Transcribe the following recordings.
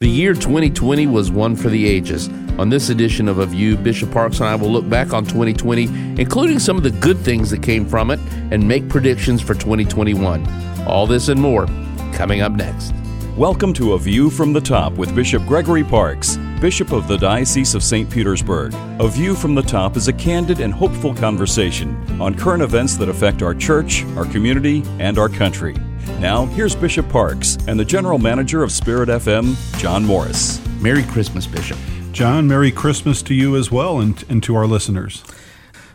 The year 2020 was one for the ages. On this edition of A View, Bishop Parkes and I will look back on 2020, including some of the good things that came from it, and make predictions for 2021. All this and more coming up next. Welcome to A View from the Top with Bishop Gregory Parkes, Bishop of the Diocese of St. Petersburg. A View from the Top is a candid and hopeful conversation on current events that affect our church, our community, and our country. Now, here's Bishop Parkes and the General Manager of Spirit FM, John Morris. Merry Christmas, Bishop. John, Merry Christmas to you as well and, and to our listeners.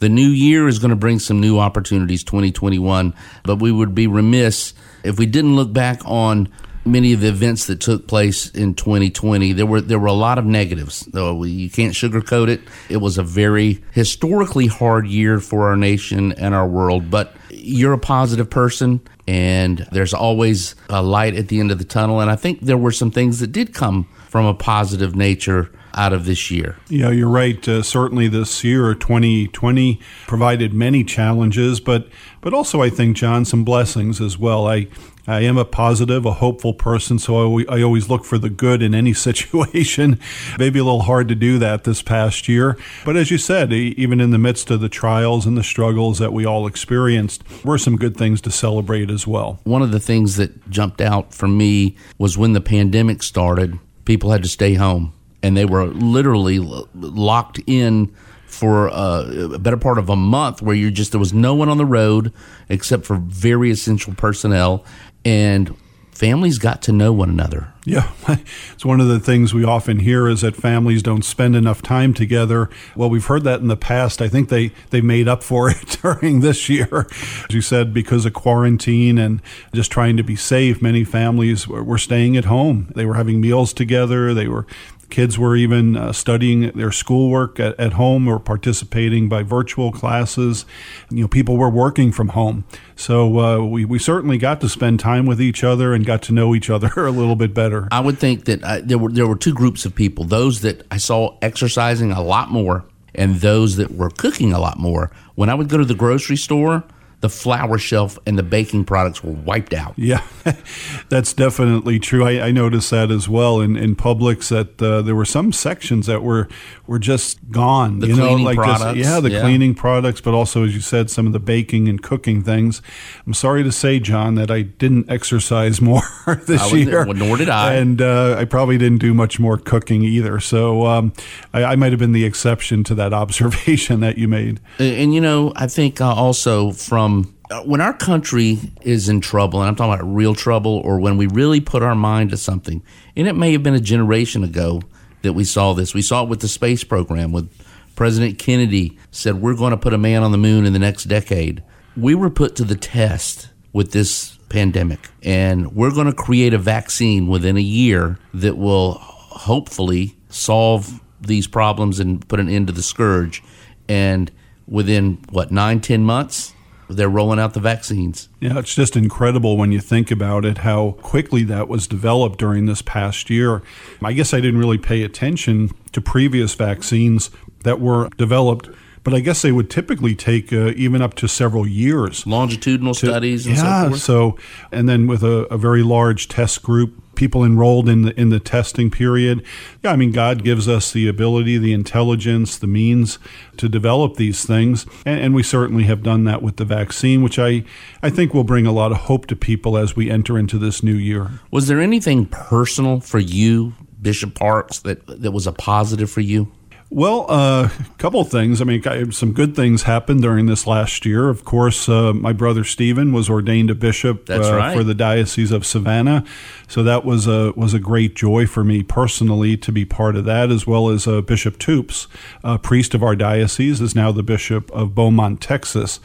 The new year is going to bring some new opportunities, 2021, but we would be remiss if we didn't look back on many of the events that took place in 2020 there were there were a lot of negatives though you can't sugarcoat it it was a very historically hard year for our nation and our world but you're a positive person and there's always a light at the end of the tunnel. And I think there were some things that did come from a positive nature out of this year. Yeah, you're right. Uh, certainly, this year, 2020, provided many challenges, but but also I think John some blessings as well. I I am a positive, a hopeful person, so I, I always look for the good in any situation. Maybe a little hard to do that this past year, but as you said, even in the midst of the trials and the struggles that we all experienced, were some good things to celebrate as well. One of the things that jumped out for me was when the pandemic started, people had to stay home and they were literally locked in for a, better part of a month where you're just there was no one on the road except for very essential personnel and families got to know one another. Yeah, it's one of the things we often hear is that families don't spend enough time together. Well, we've heard that in the past. I think they they made up for it during this year. As you said, because of quarantine and just trying to be safe, many families were staying at home. They were having meals together. They were Kids were even uh, studying their schoolwork at, at home or participating by virtual classes. You know, people were working from home. So uh, we, we certainly got to spend time with each other and got to know each other a little bit better. I would think that I, there were there were two groups of people: those that I saw exercising a lot more, and those that were cooking a lot more. When I would go to the grocery store, the flour shelf and the baking products were wiped out. Yeah, that's definitely true. I, I, noticed that as well in, in Publix that uh, there were some sections that were were just gone. The you cleaning know, like products. Just, yeah, the yeah. cleaning products, but also as you said, some of the baking and cooking things. I'm sorry to say, John, that I didn't exercise more this year. Well, Nor did I, and uh, I probably didn't do much more cooking either. So um, I, I might have been the exception to that observation that you made. And, and you know, I think uh, also from Uh, when our country is in trouble, and I'm talking about real trouble, or when we really put our mind to something, and it may have been a generation ago that we saw this. We saw it with the space program, with President Kennedy said, We're going to put a man on the moon in the next decade. We were put to the test with this pandemic, and we're going to create a vaccine within a year that will hopefully solve these problems and put an end to the scourge. And within what nine, ten months, they're rolling out the vaccines. Yeah, it's just incredible when you think about it how quickly that was developed during this past year. I guess I didn't really pay attention to previous vaccines that were developed but I guess they would typically take uh, even up to several years. Longitudinal to, studies, yeah. So, so, and then with a, a, very large test group, people enrolled in the in the testing period. Yeah, I mean, God gives us the ability, the intelligence, the means to develop these things, and, and we certainly have done that with the vaccine, which I I think will bring a lot of hope to people as we enter into this new year. Was there anything personal for you, Bishop Parkes, that that was a positive for you? Well, a uh, couple things. I mean, some good things happened during this last year. Of course, uh, my brother Stephen was ordained a bishop uh, right. for the Diocese of Savannah, so that was a was a great joy for me personally to be part of that, as well as uh, Bishop Toups, a priest of our diocese, is now the bishop of Beaumont, Texas.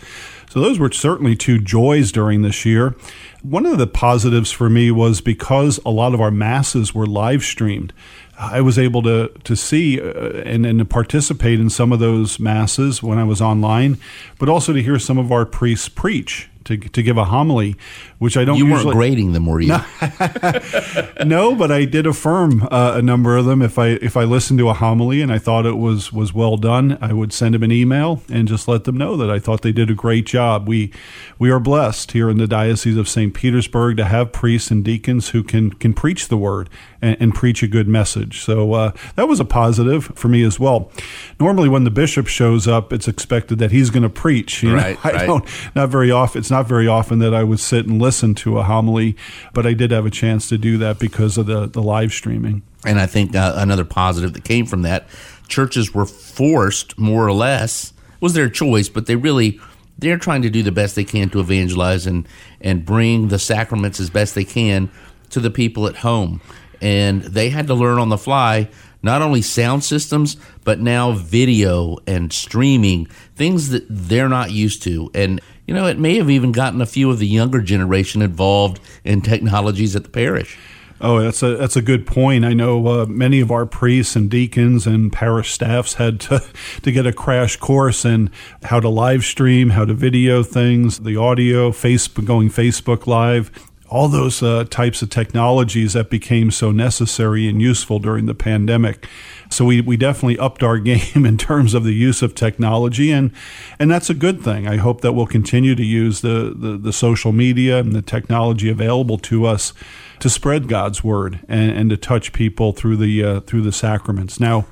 So those were certainly two joys during this year. One of the positives for me was because a lot of our masses were live streamed. I was able to to see uh, and, and to participate in some of those masses when I was online, but also to hear some of our priests preach to, to give a homily, which I don't. You usually, weren't grading them, were you? No, no but I did affirm uh, a number of them. If I if I listened to a homily and I thought it was was well done, I would send them an email and just let them know that I thought they did a great job. We we are blessed here in the diocese of St. Petersburg to have priests and deacons who can can preach the word and, and preach a good message. So uh, that was a positive for me as well. Normally, when the bishop shows up, it's expected that he's going to preach. You right, know? I right. don't not very often. It's not very often that I would sit and listen to a homily, but I did have a chance to do that because of the the live streaming. And I think uh, another positive that came from that, churches were forced, more or less, it was their choice, but they really they're trying to do the best they can to evangelize and and bring the sacraments as best they can to the people at home. And they had to learn on the fly not only sound systems but now video and streaming things that they're not used to. And you know it may have even gotten a few of the younger generation involved in technologies at the parish. Oh, that's a that's a good point. I know uh, many of our priests and deacons and parish staffs had to to get a crash course in how to live stream, how to video things, the audio, Facebook, going Facebook live, all those uh, types of technologies that became so necessary and useful during the pandemic. So we, we definitely upped our game in terms of the use of technology, and and that's a good thing. I hope that we'll continue to use the, the, the social media and the technology available to us to spread God's word and, and to touch people through the uh, through the sacraments. Now,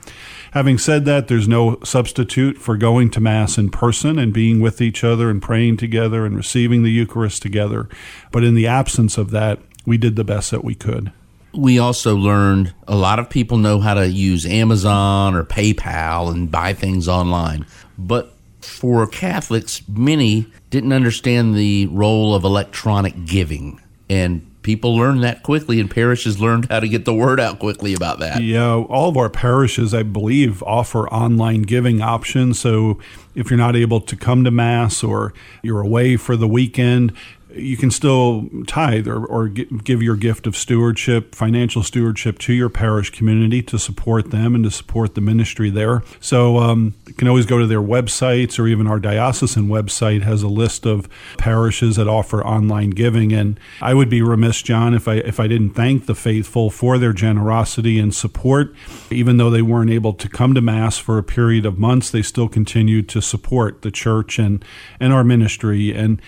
having said that, there's no substitute for going to mass in person and being with each other and praying together and receiving the Eucharist together. But in the absence of that, we did the best that we could. We also learned a lot of people know how to use Amazon or PayPal and buy things online. But for Catholics, many didn't understand the role of electronic giving. And people learn that quickly, and parishes learned how to get the word out quickly about that. Yeah, all of our parishes, I believe, offer online giving options. So if you're not able to come to Mass or you're away for the weekend, you can still tithe or, or give your gift of stewardship, financial stewardship to your parish community to support them and to support the ministry there. So um, you can always go to their websites or even our diocesan website has a list of parishes that offer online giving. And I would be remiss, John, if I if I didn't thank the faithful for their generosity and support. Even though they weren't able to come to Mass for a period of months, they still continued to support the church and and our ministry and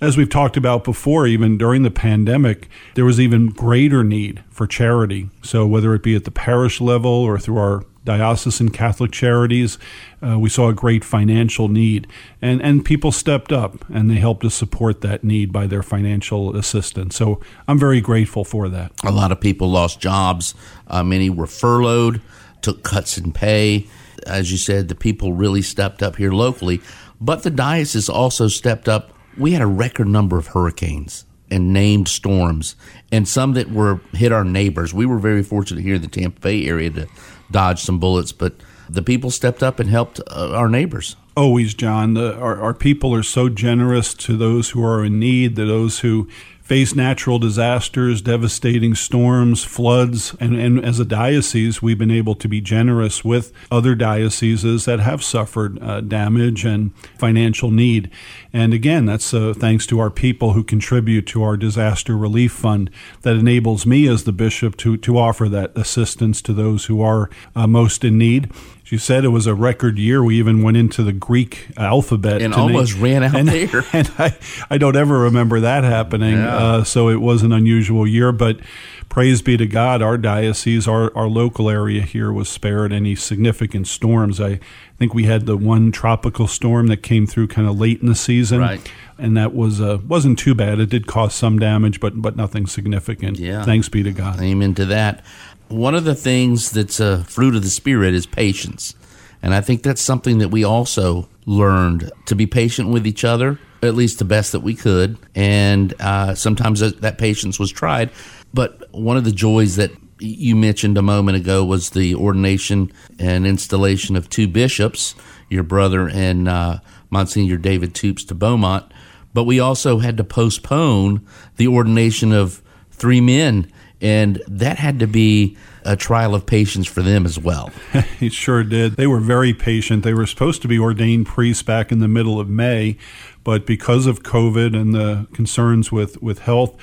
as we've talked about before, even during the pandemic, there was even greater need for charity. So, whether it be at the parish level or through our diocesan Catholic charities, uh, we saw a great financial need. And, and people stepped up and they helped to support that need by their financial assistance. So, I'm very grateful for that. A lot of people lost jobs, uh, many were furloughed, took cuts in pay. As you said, the people really stepped up here locally, but the diocese also stepped up we had a record number of hurricanes and named storms, and some that were hit our neighbors. We were very fortunate here in the Tampa Bay area to dodge some bullets, but the people stepped up and helped uh, our neighbors. Always, John. The, our, our people are so generous to those who are in need, to those who face natural disasters, devastating storms, floods, and, and as a diocese, we've been able to be generous with other dioceses that have suffered uh, damage and financial need. And again, that's uh, thanks to our people who contribute to our disaster relief fund that enables me as the bishop to, to offer that assistance to those who are uh, most in need. She said it was a record year. We even went into the Greek alphabet and almost name. ran out and, there. And I, I don't ever remember that happening. Yeah. Uh, so it was an unusual year, but praise be to God, our diocese, our, our local area here was spared any significant storms. I think we had the one tropical storm that came through kind of late in the season. Right. And that was uh, wasn't too bad. It did cause some damage, but but nothing significant. Yeah. Thanks be to God. Amen to that. One of the things that's a fruit of the Spirit is patience. And I think that's something that we also learned to be patient with each other, at least the best that we could. And uh, sometimes that, that patience was tried. But one of the joys that you mentioned a moment ago was the ordination and installation of two bishops, your brother and uh, Monsignor David Toups to Beaumont. But we also had to postpone the ordination of three men and that had to be a trial of patience for them as well. it sure did. They were very patient. They were supposed to be ordained priests back in the middle of May, But because of COVID and the concerns with, with health,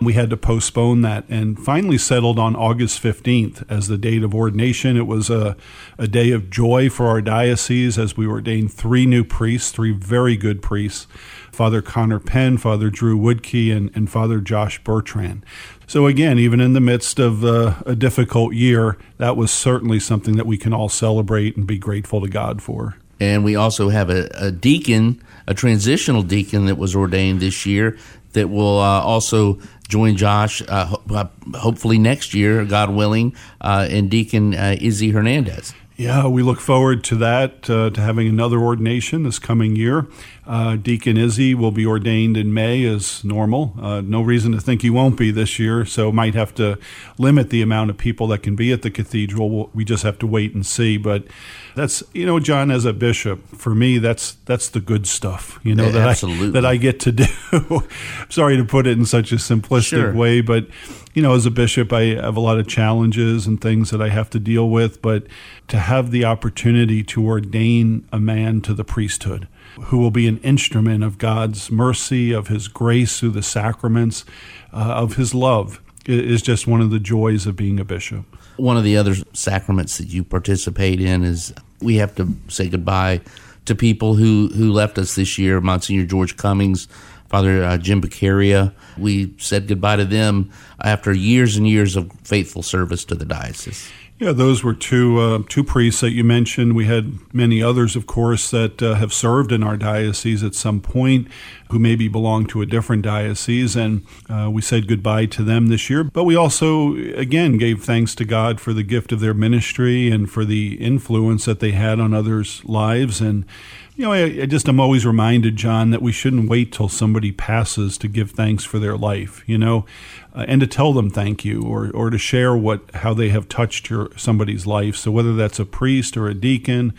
we had to postpone that and finally settled on August 15th as the date of ordination. It was a, a day of joy for our diocese as we ordained three new priests, three very good priests Father Connor Penn, Father Drew Woodkey, and, and Father Josh Bertrand. So, again, even in the midst of uh, a difficult year, that was certainly something that we can all celebrate and be grateful to God for. And we also have a, a deacon, a transitional deacon that was ordained this year that will uh, also join Josh, uh, ho- uh, hopefully next year, God willing, uh, and Deacon uh, Izzy Hernandez. Yeah, we look forward to that, uh, to having another ordination this coming year. Uh, Deacon Izzy will be ordained in May as normal. Uh, no reason to think he won't be this year, so might have to limit the amount of people that can be at the cathedral. We just have to wait and see. But that's you know, John, as a bishop, for me, that's that's the good stuff. You know Yeah, that absolutely. I that I get to do. Sorry to put it in such a simplistic Sure. way, but you know, as a bishop, I have a lot of challenges and things that I have to deal with. But to have the opportunity to ordain a man to the priesthood who will be an instrument of God's mercy, of His grace through the sacraments, uh, of His love, i- is just one of the joys of being a bishop. One of the other sacraments that you participate in is we have to say goodbye to people who, who left us this year Monsignor George Cummings, Father uh, Jim Beccaria. We said goodbye to them after years and years of faithful service to the diocese. Yeah, those were two uh, two priests that you mentioned. We had many others, of course, that uh, have served in our diocese at some point, who maybe belong to a different diocese, and uh, we said goodbye to them this year. But we also, again, gave thanks to God for the gift of their ministry and for the influence that they had on others' lives. And you know, I, I just am always reminded, John, that we shouldn't wait till somebody passes to give thanks for their life. You know, uh, and to tell them thank you, or or to share what how they have touched your somebody's life. So whether that's a priest or a deacon,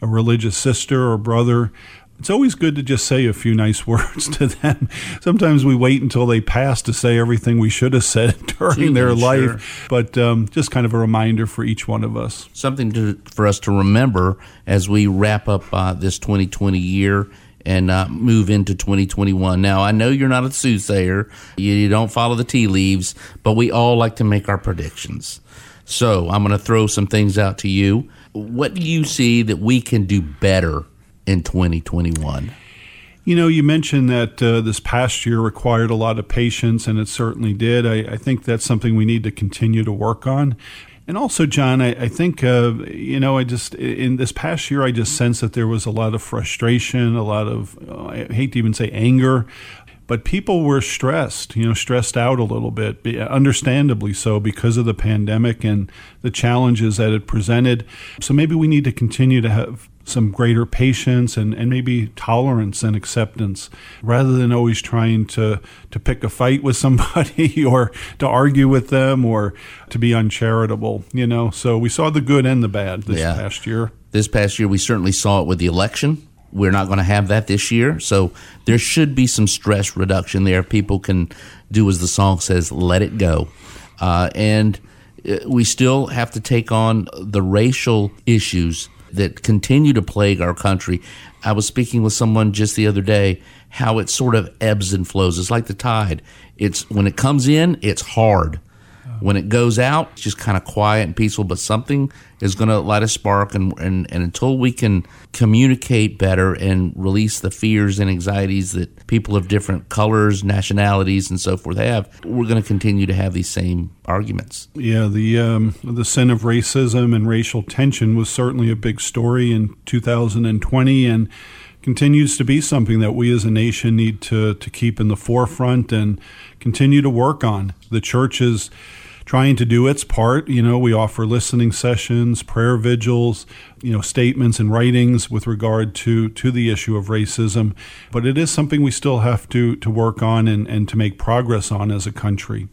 a religious sister or brother. It's always good to just say a few nice words to them. Sometimes we wait until they pass to say everything we should have said during their Sure. life, but um, just kind of a reminder for each one of us. something to, for us to remember as we wrap up uh, this 2020 year and uh, move into 2021. Now, I know you're not a soothsayer, you, you don't follow the tea leaves, but we all like to make our predictions. So I'm going to throw some things out to you. What do you see that we can do better in 2021? You know, you mentioned that uh, this past year required a lot of patience, and it certainly did. I, I think that's something we need to continue to work on. And also, John, I, I think, uh, you know, I just, in this past year, I just sensed that there was a lot of frustration, a lot of, uh, I hate to even say anger, but people were stressed, you know, stressed out a little bit, understandably so because of the pandemic and the challenges that it presented. So maybe we need to continue to have some greater patience and, and maybe tolerance and acceptance rather than always trying to, to pick a fight with somebody or to argue with them or to be uncharitable, you know. So we saw the good and the bad this Yeah. past year. This past year, we certainly saw it with the election. We're not going to have that this year. So there should be some stress reduction there. People can do, as the song says, let it go. Uh, and uh, we still have to take on the racial issues that continue to plague our country. I was speaking with someone just the other day how it sort of ebbs and flows. It's like the tide. It's when it comes in, it's hard. When it goes out, it's just kind of quiet and peaceful, but something is going to light a spark. And, and, and until we can communicate better and release the fears and anxieties that people of different colors, nationalities, and so forth have, we're going to continue to have these same arguments. Yeah, the um, the sin of racism and racial tension was certainly a big story in 2020, and continues to be something that we as a nation need to to keep in the forefront and continue to work on. The church is trying to do its part. You know, we offer listening sessions, prayer vigils, you know, statements and writings with regard to to the issue of racism, but it is something we still have to to work on and, and to make progress on as a country.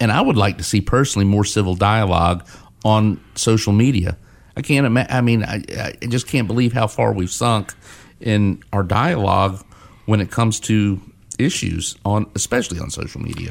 And I would like to see personally more civil dialogue on social media. I can't imagine. I mean, I, I just can't believe how far we've sunk in our dialogue when it comes to issues on, especially on social media.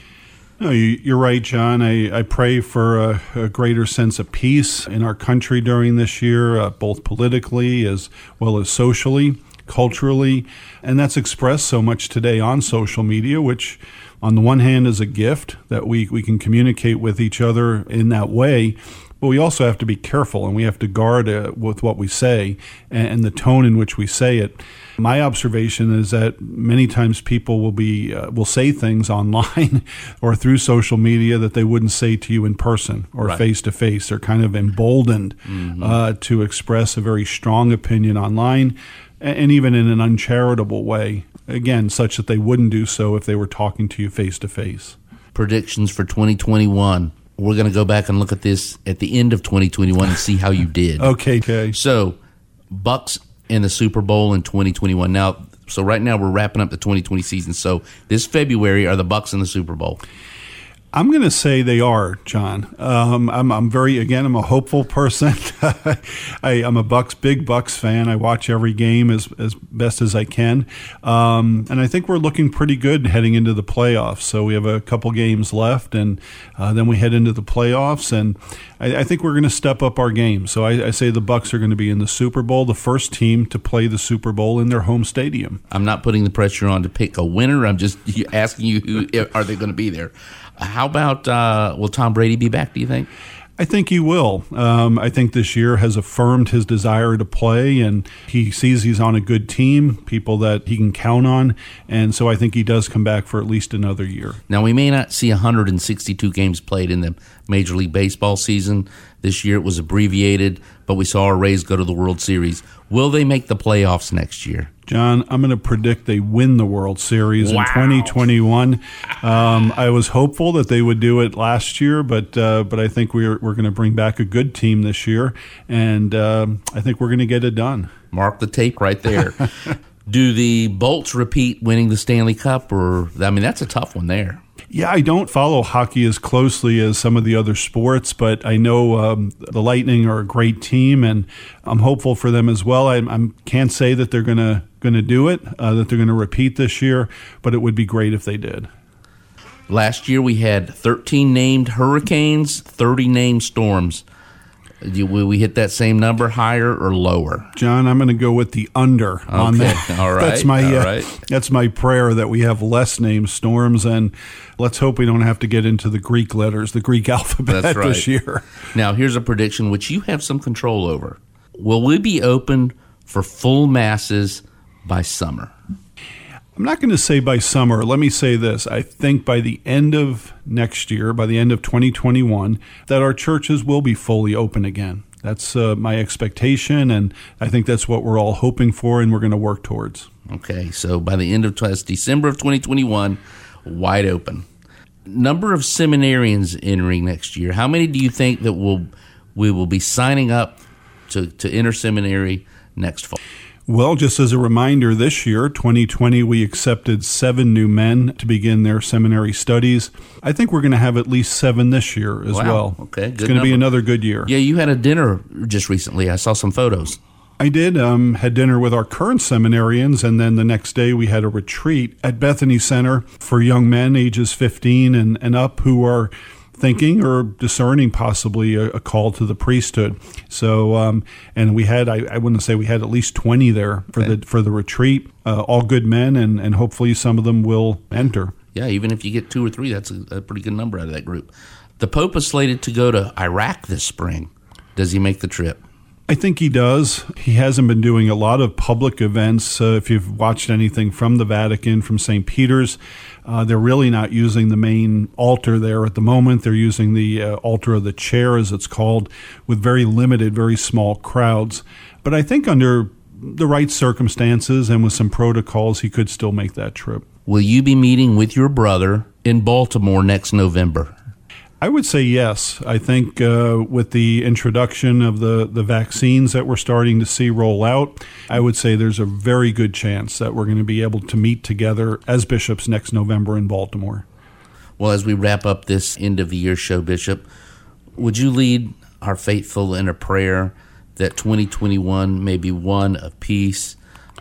No, you, you're right, John. I, I pray for a, a greater sense of peace in our country during this year, uh, both politically as well as socially. culturally. And that's expressed so much today on social media, which on the one hand is a gift that we, we can communicate with each other in that way. But we also have to be careful and we have to guard uh, with what we say and, and, the tone in which we say it. My observation is that many times people will be uh, will say things online or through social media that they wouldn't say to you in person or face to face. They're kind of emboldened mm-hmm. uh, to express a very strong opinion online and even in an uncharitable way. Again, such that they wouldn't do so if they were talking to you face to face. Predictions for 2021 we're going to go back and look at this at the end of 2021 and see how you did. okay. Okay. So, Bucks in the Super Bowl in 2021. Now, so right now we're wrapping up the 2020 season. So this February are the Bucks in the Super Bowl. I'm going to say they are, John. Um, I'm, I'm, very again. I'm a hopeful person. I, am a Bucks big Bucks fan. I watch every game as as best as I can, um, and I think we're looking pretty good heading into the playoffs. So we have a couple games left, and uh, then we head into the playoffs, and I, I think we're going to step up our game. So I, I say the Bucks are going to be in the Super Bowl, the first team to play the Super Bowl in their home stadium. I'm not putting the pressure on to pick a winner. I'm just asking you, who are they going to be there? How about uh, will Tom Brady be back? Do you think? I think he will. Um, I think this year has affirmed his desire to play, and he sees he's on a good team, people that he can count on, and so I think he does come back for at least another year. Now we may not see 162 games played in the Major League Baseball season this year. It was abbreviated, but we saw our Rays go to the World Series. Will they make the playoffs next year? John, I'm going to predict they win the World Series wow. in 2021. Um, I was hopeful that they would do it last year, but uh, but I think we're we're going to bring back a good team this year, and uh, I think we're going to get it done. Mark the tape right there. do the Bolts repeat winning the Stanley Cup, or I mean that's a tough one there. Yeah, I don't follow hockey as closely as some of the other sports, but I know um, the Lightning are a great team, and I'm hopeful for them as well. I, I can't say that they're going to going to do it, uh, that they're going to repeat this year, but it would be great if they did. Last year we had 13 named hurricanes, 30 named storms. Will we hit that same number higher or lower? John, I'm going to go with the under okay. on that. All right. That's my uh, right. that's my prayer that we have less named storms and let's hope we don't have to get into the Greek letters, the Greek alphabet right. this year. Now, here's a prediction which you have some control over. Will we be open for full masses by summer? I'm not going to say by summer. Let me say this. I think by the end of next year, by the end of 2021, that our churches will be fully open again. That's uh, my expectation, and I think that's what we're all hoping for, and we're going to work towards. Okay, so by the end of December of 2021, wide open. Number of seminarians entering next year. How many do you think that will we will be signing up to, to enter seminary next fall? Well, just as a reminder, this year, 2020, we accepted seven new men to begin their seminary studies. I think we're going to have at least seven this year as wow. well. Okay, it's going to be another good year. Yeah, you had a dinner just recently. I saw some photos. I did. Um, had dinner with our current seminarians, and then the next day we had a retreat at Bethany Center for young men ages 15 and, and up who are thinking or discerning possibly a, a call to the priesthood. So, um, and we had, I, I, wouldn't say we had at least 20 there for okay. the, for the retreat, uh, all good men, and, and hopefully some of them will enter. Yeah, even if you get two or three, that's a, a pretty good number out of that group. The Pope is slated to go to Iraq this spring. Does he make the trip? I think he does. He hasn't been doing a lot of public events. Uh, if you've watched anything from the Vatican, from St. Peter's, uh, they're really not using the main altar there at the moment. They're using the uh, altar of the chair, as it's called, with very limited, very small crowds. But I think under the right circumstances and with some protocols, he could still make that trip. Will you be meeting with your brother in Baltimore next November? I would say yes. I think uh, with the introduction of the, the vaccines that we're starting to see roll out, I would say there's a very good chance that we're going to be able to meet together as bishops next November in Baltimore. Well, as we wrap up this end of the year show, Bishop, would you lead our faithful in a prayer that 2021 may be one of peace,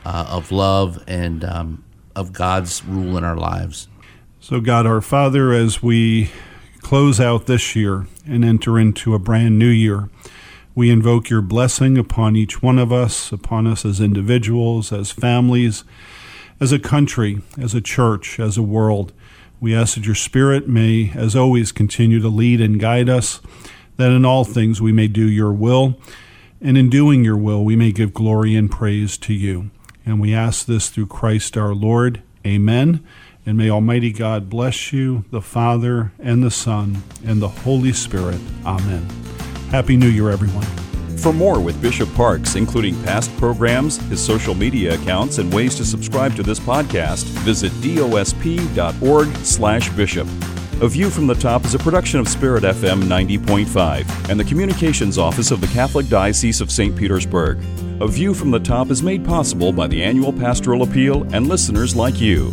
uh, of love, and um, of God's rule in our lives? So, God our Father, as we close out this year and enter into a brand new year. We invoke your blessing upon each one of us, upon us as individuals, as families, as a country, as a church, as a world. We ask that your Spirit may, as always, continue to lead and guide us, that in all things we may do your will, and in doing your will we may give glory and praise to you. And we ask this through Christ our Lord. Amen. And may Almighty God bless you, the Father, and the Son, and the Holy Spirit. Amen. Happy New Year, everyone. For more with Bishop Parkes, including past programs, his social media accounts, and ways to subscribe to this podcast, visit dosp.org/bishop. A View from the Top is a production of Spirit FM 90.5 and the Communications Office of the Catholic Diocese of St. Petersburg. A View from the Top is made possible by the annual Pastoral Appeal and listeners like you.